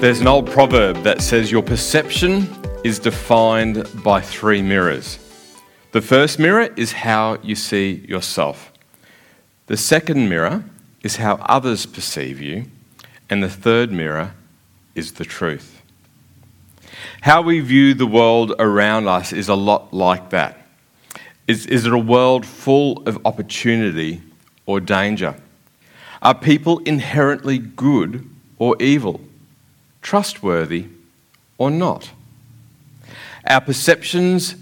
There's an old proverb that says your perception is defined by three mirrors. The first mirror is how you see yourself. The second mirror is how others perceive you. And the third mirror is the truth. How we view the world around us is a lot like that. Is, is it a world full of opportunity or danger? Are people inherently good or evil? Trustworthy or not. Our perceptions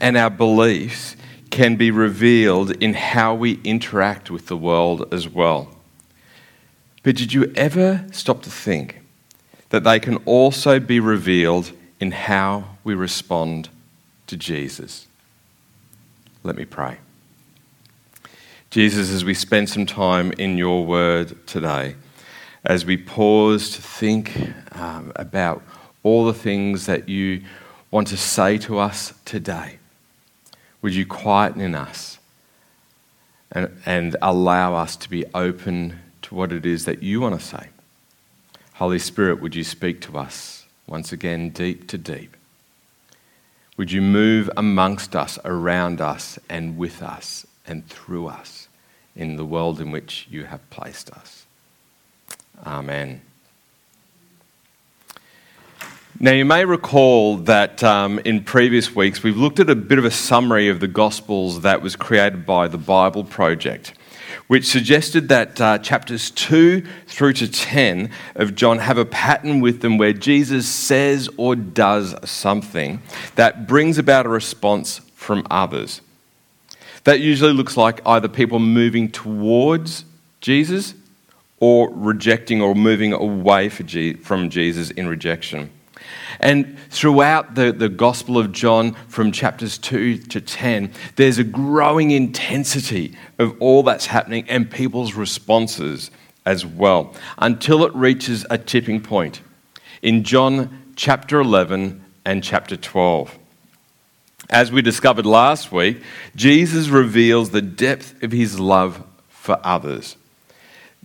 and our beliefs can be revealed in how we interact with the world as well. But did you ever stop to think that they can also be revealed in how we respond to Jesus? Let me pray. Jesus, as we spend some time in your word today, as we pause to think um, about all the things that you want to say to us today, would you quieten in us and, and allow us to be open to what it is that you want to say? Holy Spirit, would you speak to us once again, deep to deep? Would you move amongst us, around us, and with us, and through us in the world in which you have placed us? Amen. Now, you may recall that um, in previous weeks we've looked at a bit of a summary of the Gospels that was created by the Bible Project, which suggested that uh, chapters 2 through to 10 of John have a pattern with them where Jesus says or does something that brings about a response from others. That usually looks like either people moving towards Jesus or rejecting or moving away from Jesus in rejection. And throughout the, the Gospel of John, from chapters 2 to 10, there's a growing intensity of all that's happening and people's responses as well, until it reaches a tipping point in John chapter 11 and chapter 12. As we discovered last week, Jesus reveals the depth of his love for others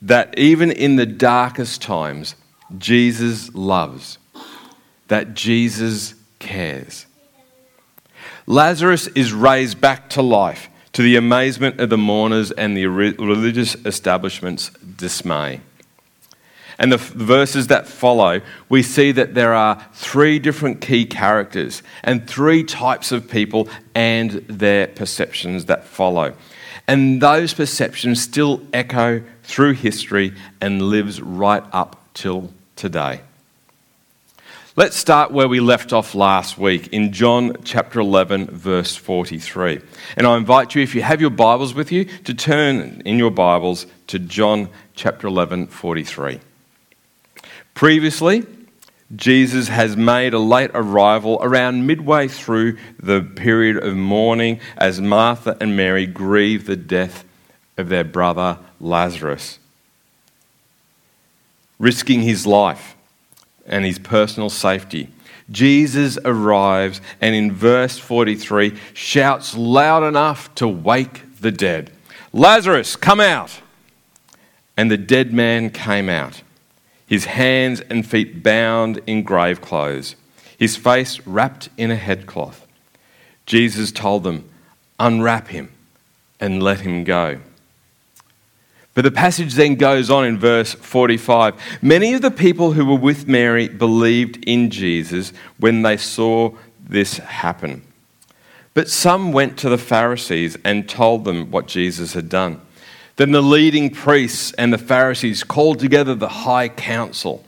that even in the darkest times, Jesus loves, that Jesus cares. Lazarus is raised back to life to the amazement of the mourners and the religious establishment's dismay. And the verses that follow, we see that there are three different key characters and three types of people and their perceptions that follow. And those perceptions still echo through history and lives right up till today. Let's start where we left off last week in John chapter 11, verse 43. And I invite you, if you have your Bibles with you, to turn in your Bibles to John chapter 11, 43. Previously, Jesus has made a late arrival around midway through the period of mourning as Martha and Mary grieve the death of their brother Lazarus, risking his life and his personal safety. Jesus arrives and in verse 43 shouts loud enough to wake the dead Lazarus, come out! And the dead man came out his hands and feet bound in grave clothes, his face wrapped in a headcloth. Jesus told them, Unwrap him and let him go. But the passage then goes on in verse 45. Many of the people who were with Mary believed in Jesus when they saw this happen. But some went to the Pharisees and told them what Jesus had done. Then the leading priests and the Pharisees called together the high council.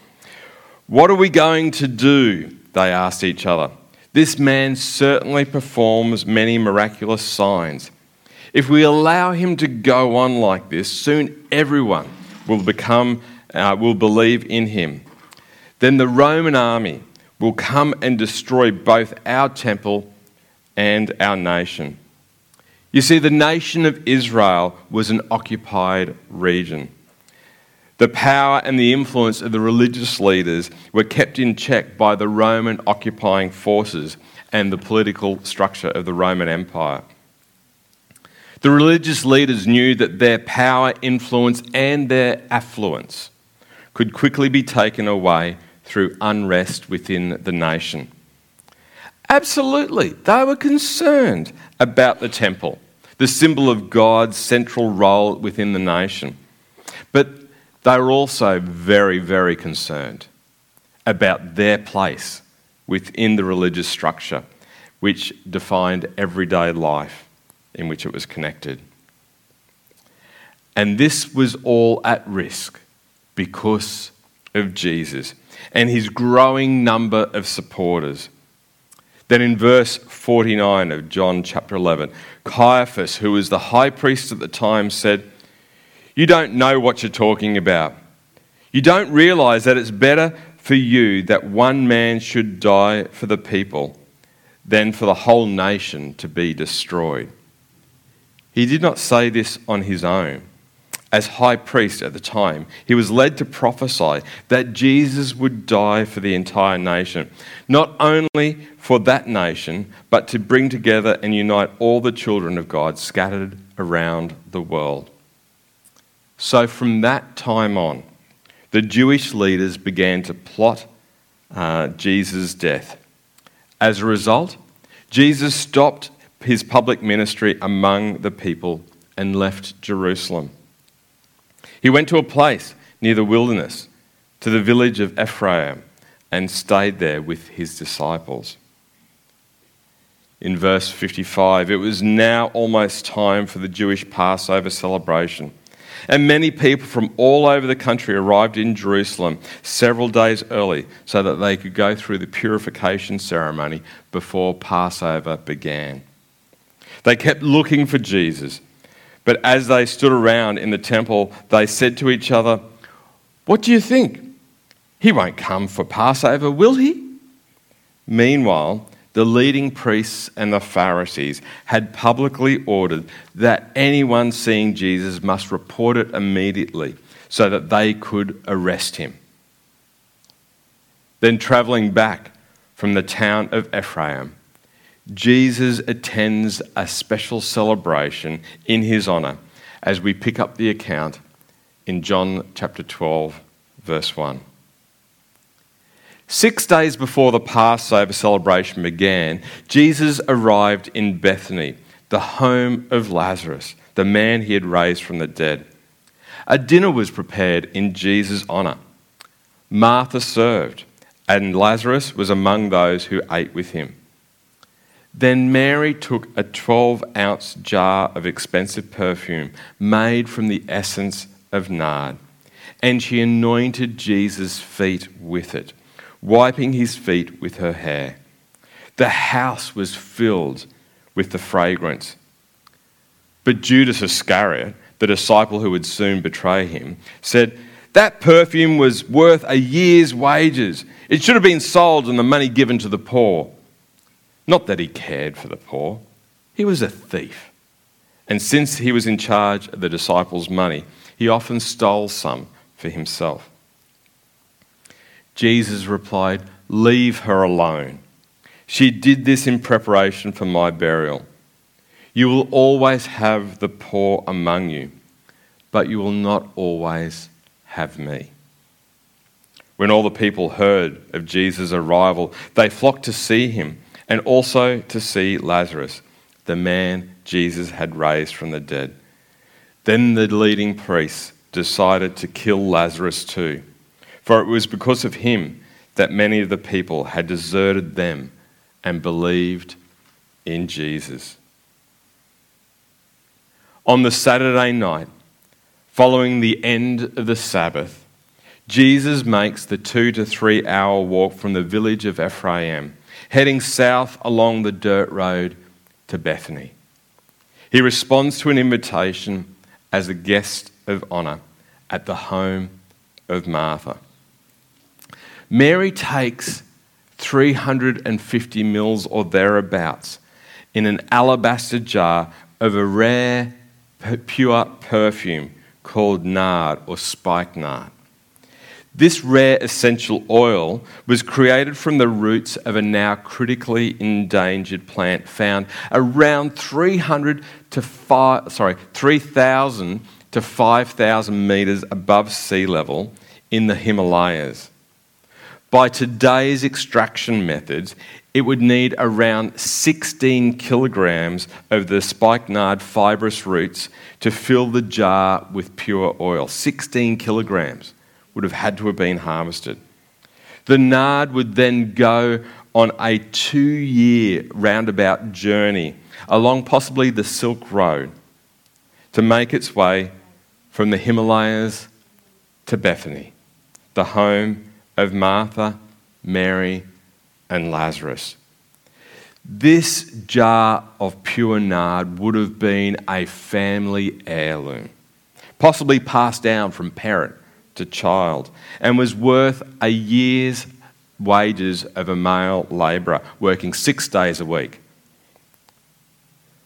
What are we going to do? They asked each other. This man certainly performs many miraculous signs. If we allow him to go on like this, soon everyone will become uh, will believe in him. Then the Roman army will come and destroy both our temple and our nation. You see, the nation of Israel was an occupied region. The power and the influence of the religious leaders were kept in check by the Roman occupying forces and the political structure of the Roman Empire. The religious leaders knew that their power, influence, and their affluence could quickly be taken away through unrest within the nation. Absolutely, they were concerned about the temple, the symbol of God's central role within the nation. But they were also very, very concerned about their place within the religious structure which defined everyday life in which it was connected. And this was all at risk because of Jesus and his growing number of supporters. Then in verse 49 of John chapter 11, Caiaphas, who was the high priest at the time, said, You don't know what you're talking about. You don't realize that it's better for you that one man should die for the people than for the whole nation to be destroyed. He did not say this on his own as high priest at the time, he was led to prophesy that Jesus would die for the entire nation, not only for that nation, but to bring together and unite all the children of God scattered around the world. So from that time on, the Jewish leaders began to plot uh, Jesus' death. As a result, Jesus stopped his public ministry among the people and left Jerusalem. He went to a place near the wilderness, to the village of Ephraim, and stayed there with his disciples. In verse 55, it was now almost time for the Jewish Passover celebration. And many people from all over the country arrived in Jerusalem several days early so that they could go through the purification ceremony before Passover began. They kept looking for Jesus but as they stood around in the temple, they said to each other, What do you think? He won't come for Passover, will he? Meanwhile, the leading priests and the Pharisees had publicly ordered that anyone seeing Jesus must report it immediately so that they could arrest him. Then, traveling back from the town of Ephraim, Jesus attends a special celebration in his honor as we pick up the account in John chapter 12, verse 1. Six days before the Passover celebration began, Jesus arrived in Bethany, the home of Lazarus, the man he had raised from the dead. A dinner was prepared in Jesus' honor. Martha served, and Lazarus was among those who ate with him. Then Mary took a 12 ounce jar of expensive perfume made from the essence of nard, and she anointed Jesus' feet with it, wiping his feet with her hair. The house was filled with the fragrance. But Judas Iscariot, the disciple who would soon betray him, said, That perfume was worth a year's wages. It should have been sold and the money given to the poor. Not that he cared for the poor, he was a thief. And since he was in charge of the disciples' money, he often stole some for himself. Jesus replied, Leave her alone. She did this in preparation for my burial. You will always have the poor among you, but you will not always have me. When all the people heard of Jesus' arrival, they flocked to see him and also to see Lazarus, the man Jesus had raised from the dead. Then the leading priests decided to kill Lazarus too, for it was because of him that many of the people had deserted them and believed in Jesus. On the Saturday night, following the end of the Sabbath, Jesus makes the two to three hour walk from the village of Ephraim heading south along the dirt road to Bethany. He responds to an invitation as a guest of honour at the home of Martha. Mary takes 350 mils or thereabouts in an alabaster jar of a rare, pure perfume called nard or spikenard. This rare essential oil was created from the roots of a now critically endangered plant found around 300 to 5, sorry, 3,000 to 5,000 meters above sea level in the Himalayas. by today's extraction methods, it would need around 16 kilograms of the spikenard fibrous roots to fill the jar with pure oil. 16 kilograms would have had to have been harvested. The nard would then go on a two year roundabout journey along possibly the Silk Road to make its way from the Himalayas to Bethany, the home of Martha, Mary, and Lazarus. This jar of pure nard would have been a family heirloom, possibly passed down from parent to child, and was worth a year's wages of a male labourer working six days a week.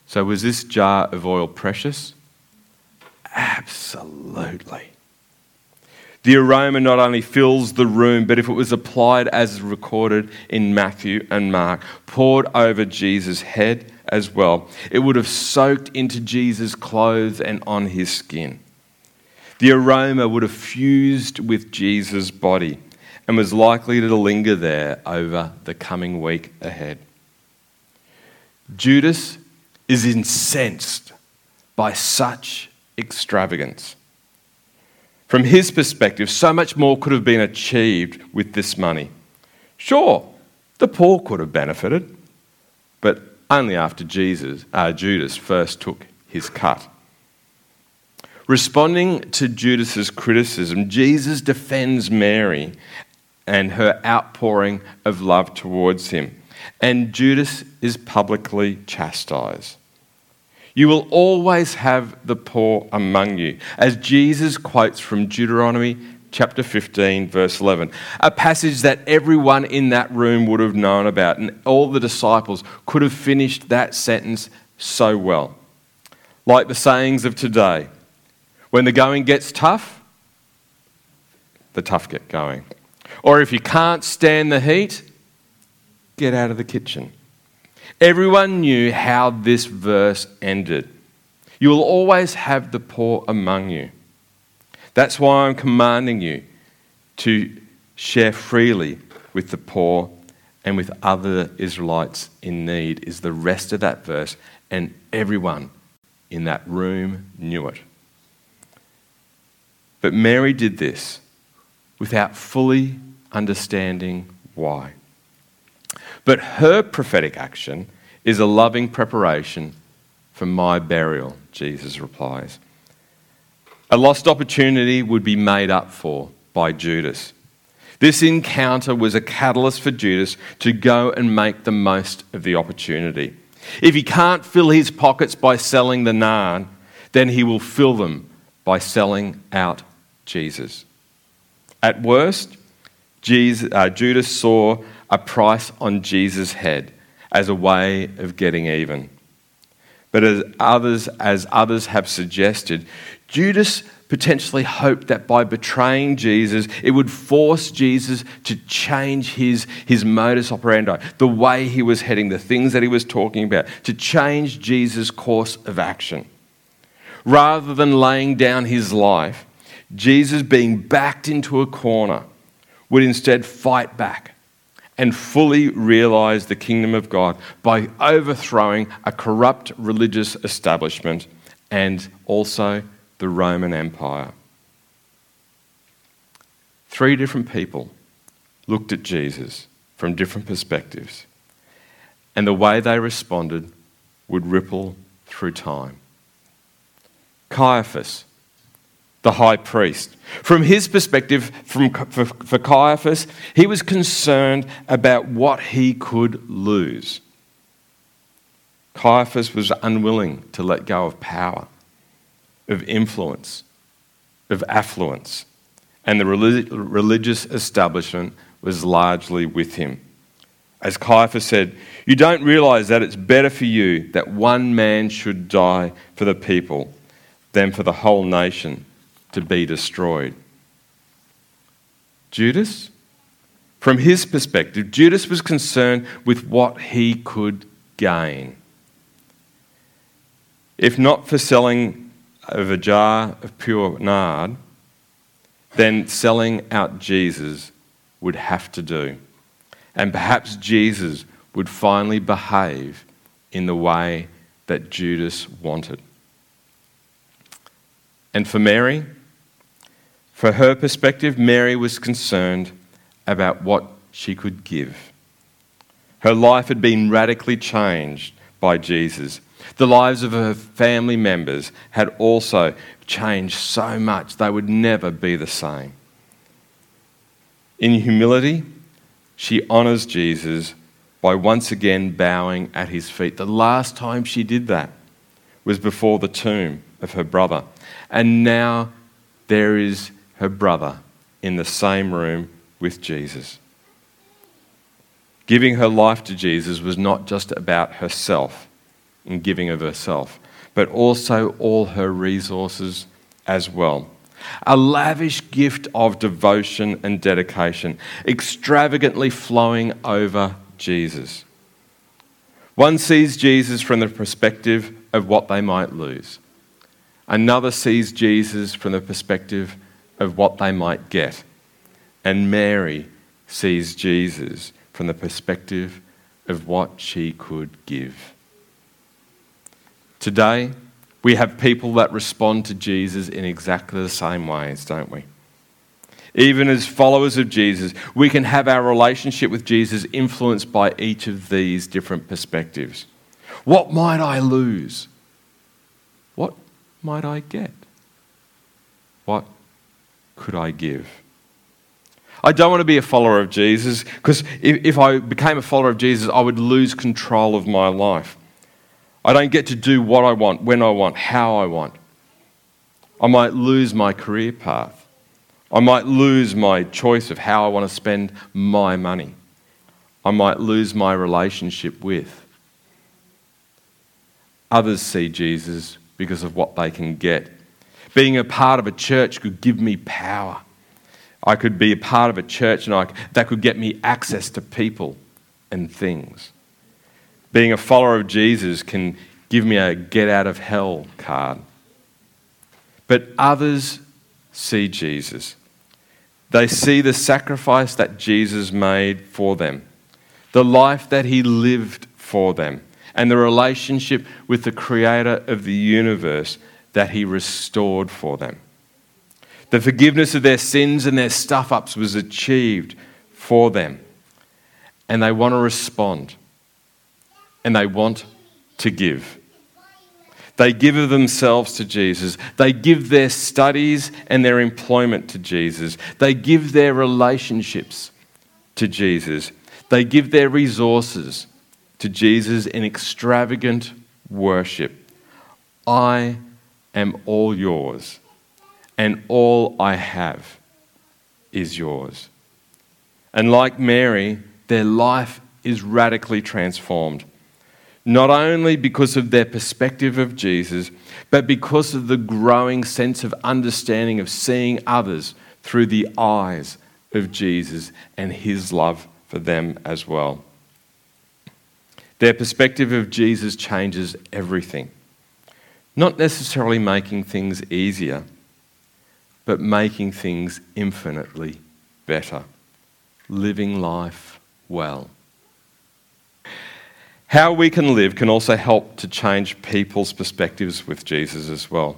So, was this jar of oil precious? Absolutely. The aroma not only fills the room, but if it was applied as recorded in Matthew and Mark, poured over Jesus' head as well, it would have soaked into Jesus' clothes and on his skin. The aroma would have fused with Jesus' body and was likely to linger there over the coming week ahead. Judas is incensed by such extravagance. From his perspective, so much more could have been achieved with this money. Sure, the poor could have benefited, but only after Jesus, uh, Judas first took his cut. Responding to Judas's criticism, Jesus defends Mary and her outpouring of love towards him, and Judas is publicly chastised. You will always have the poor among you, as Jesus quotes from Deuteronomy chapter 15, verse 11, a passage that everyone in that room would have known about, and all the disciples could have finished that sentence so well. Like the sayings of today when the going gets tough, the tough get going. Or if you can't stand the heat, get out of the kitchen. Everyone knew how this verse ended. You will always have the poor among you. That's why I'm commanding you to share freely with the poor and with other Israelites in need, is the rest of that verse, and everyone in that room knew it. But Mary did this without fully understanding why. But her prophetic action is a loving preparation for my burial, Jesus replies. A lost opportunity would be made up for by Judas. This encounter was a catalyst for Judas to go and make the most of the opportunity. If he can't fill his pockets by selling the nard, then he will fill them by selling out Jesus. At worst, Jesus, uh, Judas saw a price on Jesus' head as a way of getting even. But as others, as others have suggested, Judas potentially hoped that by betraying Jesus, it would force Jesus to change his, his modus operandi, the way he was heading, the things that he was talking about, to change Jesus' course of action. Rather than laying down his life, Jesus, being backed into a corner, would instead fight back and fully realize the kingdom of God by overthrowing a corrupt religious establishment and also the Roman Empire. Three different people looked at Jesus from different perspectives, and the way they responded would ripple through time. Caiaphas the high priest. From his perspective, from, for, for Caiaphas, he was concerned about what he could lose. Caiaphas was unwilling to let go of power, of influence, of affluence, and the relig- religious establishment was largely with him. As Caiaphas said, You don't realize that it's better for you that one man should die for the people than for the whole nation to be destroyed. Judas? From his perspective, Judas was concerned with what he could gain. If not for selling of a jar of pure nard, then selling out Jesus would have to do. And perhaps Jesus would finally behave in the way that Judas wanted. And for Mary, for her perspective, Mary was concerned about what she could give. Her life had been radically changed by Jesus. The lives of her family members had also changed so much they would never be the same. In humility, she honours Jesus by once again bowing at his feet. The last time she did that was before the tomb of her brother. And now there is her brother in the same room with Jesus. Giving her life to Jesus was not just about herself and giving of herself, but also all her resources as well. A lavish gift of devotion and dedication, extravagantly flowing over Jesus. One sees Jesus from the perspective of what they might lose. Another sees Jesus from the perspective of what they might get. And Mary sees Jesus from the perspective of what she could give. Today, we have people that respond to Jesus in exactly the same ways, don't we? Even as followers of Jesus, we can have our relationship with Jesus influenced by each of these different perspectives. What might I lose? What might I get? What could I give? I don't want to be a follower of Jesus because if, if I became a follower of Jesus, I would lose control of my life. I don't get to do what I want, when I want, how I want. I might lose my career path. I might lose my choice of how I want to spend my money. I might lose my relationship with. Others see Jesus because of what they can get. Being a part of a church could give me power. I could be a part of a church and I, that could get me access to people and things. Being a follower of Jesus can give me a get out of hell card. But others see Jesus. They see the sacrifice that Jesus made for them, the life that he lived for them, and the relationship with the creator of the universe that he restored for them. The forgiveness of their sins and their stuff ups was achieved for them. And they want to respond. And they want to give. They give of themselves to Jesus. They give their studies and their employment to Jesus. They give their relationships to Jesus. They give their resources to Jesus in extravagant worship. I am all yours, and all I have is yours. And like Mary, their life is radically transformed not only because of their perspective of Jesus, but because of the growing sense of understanding of seeing others through the eyes of Jesus and his love for them as well. Their perspective of Jesus changes everything. Not necessarily making things easier, but making things infinitely better. Living life well. How we can live can also help to change people's perspectives with Jesus as well.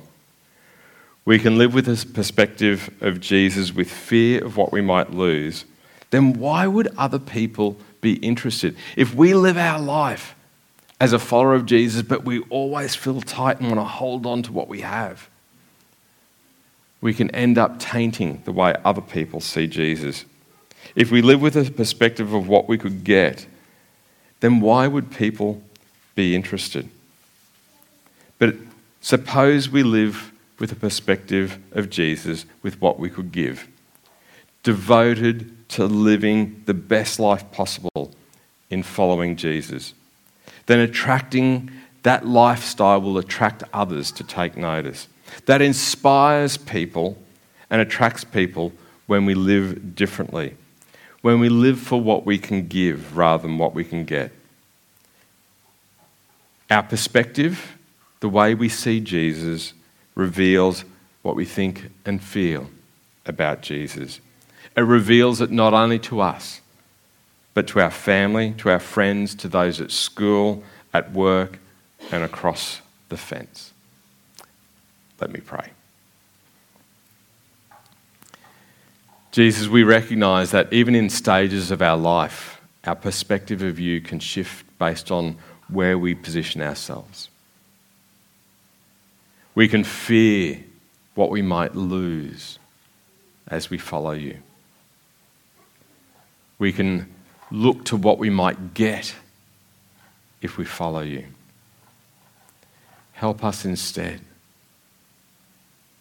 We can live with a perspective of Jesus with fear of what we might lose. Then why would other people be interested? If we live our life as a follower of Jesus, but we always feel tight and want to hold on to what we have, we can end up tainting the way other people see Jesus. If we live with a perspective of what we could get, then why would people be interested? But suppose we live with a perspective of Jesus with what we could give, devoted to living the best life possible in following Jesus. Then attracting that lifestyle will attract others to take notice. That inspires people and attracts people when we live differently when we live for what we can give rather than what we can get. Our perspective, the way we see Jesus, reveals what we think and feel about Jesus. It reveals it not only to us, but to our family, to our friends, to those at school, at work, and across the fence. Let me pray. Jesus, we recognize that even in stages of our life, our perspective of you can shift based on where we position ourselves. We can fear what we might lose as we follow you. We can look to what we might get if we follow you. Help us instead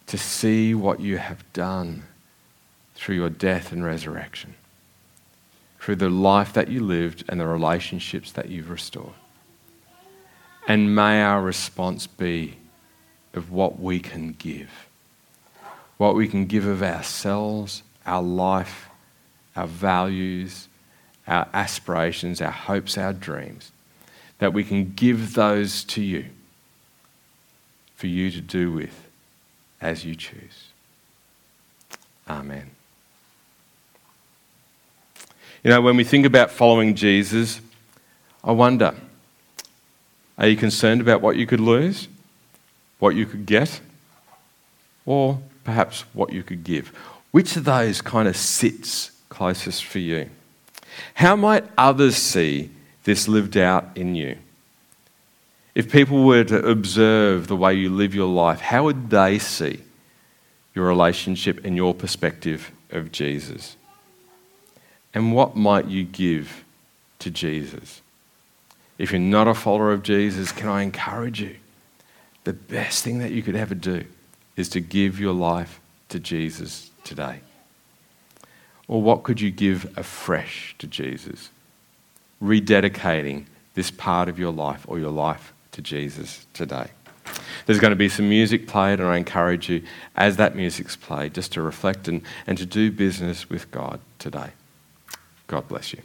to see what you have done through your death and resurrection, through the life that you lived and the relationships that you've restored. And may our response be of what we can give, what we can give of ourselves, our life, our values, our aspirations, our hopes, our dreams, that we can give those to you for you to do with as you choose. Amen. You know, when we think about following Jesus, I wonder are you concerned about what you could lose, what you could get, or perhaps what you could give? Which of those kind of sits closest for you? How might others see this lived out in you? If people were to observe the way you live your life, how would they see your relationship and your perspective of Jesus? And what might you give to Jesus? If you're not a follower of Jesus, can I encourage you? The best thing that you could ever do is to give your life to Jesus today. Or what could you give afresh to Jesus? Rededicating this part of your life or your life to Jesus today. There's going to be some music played, and I encourage you, as that music's played, just to reflect and, and to do business with God today. God bless you.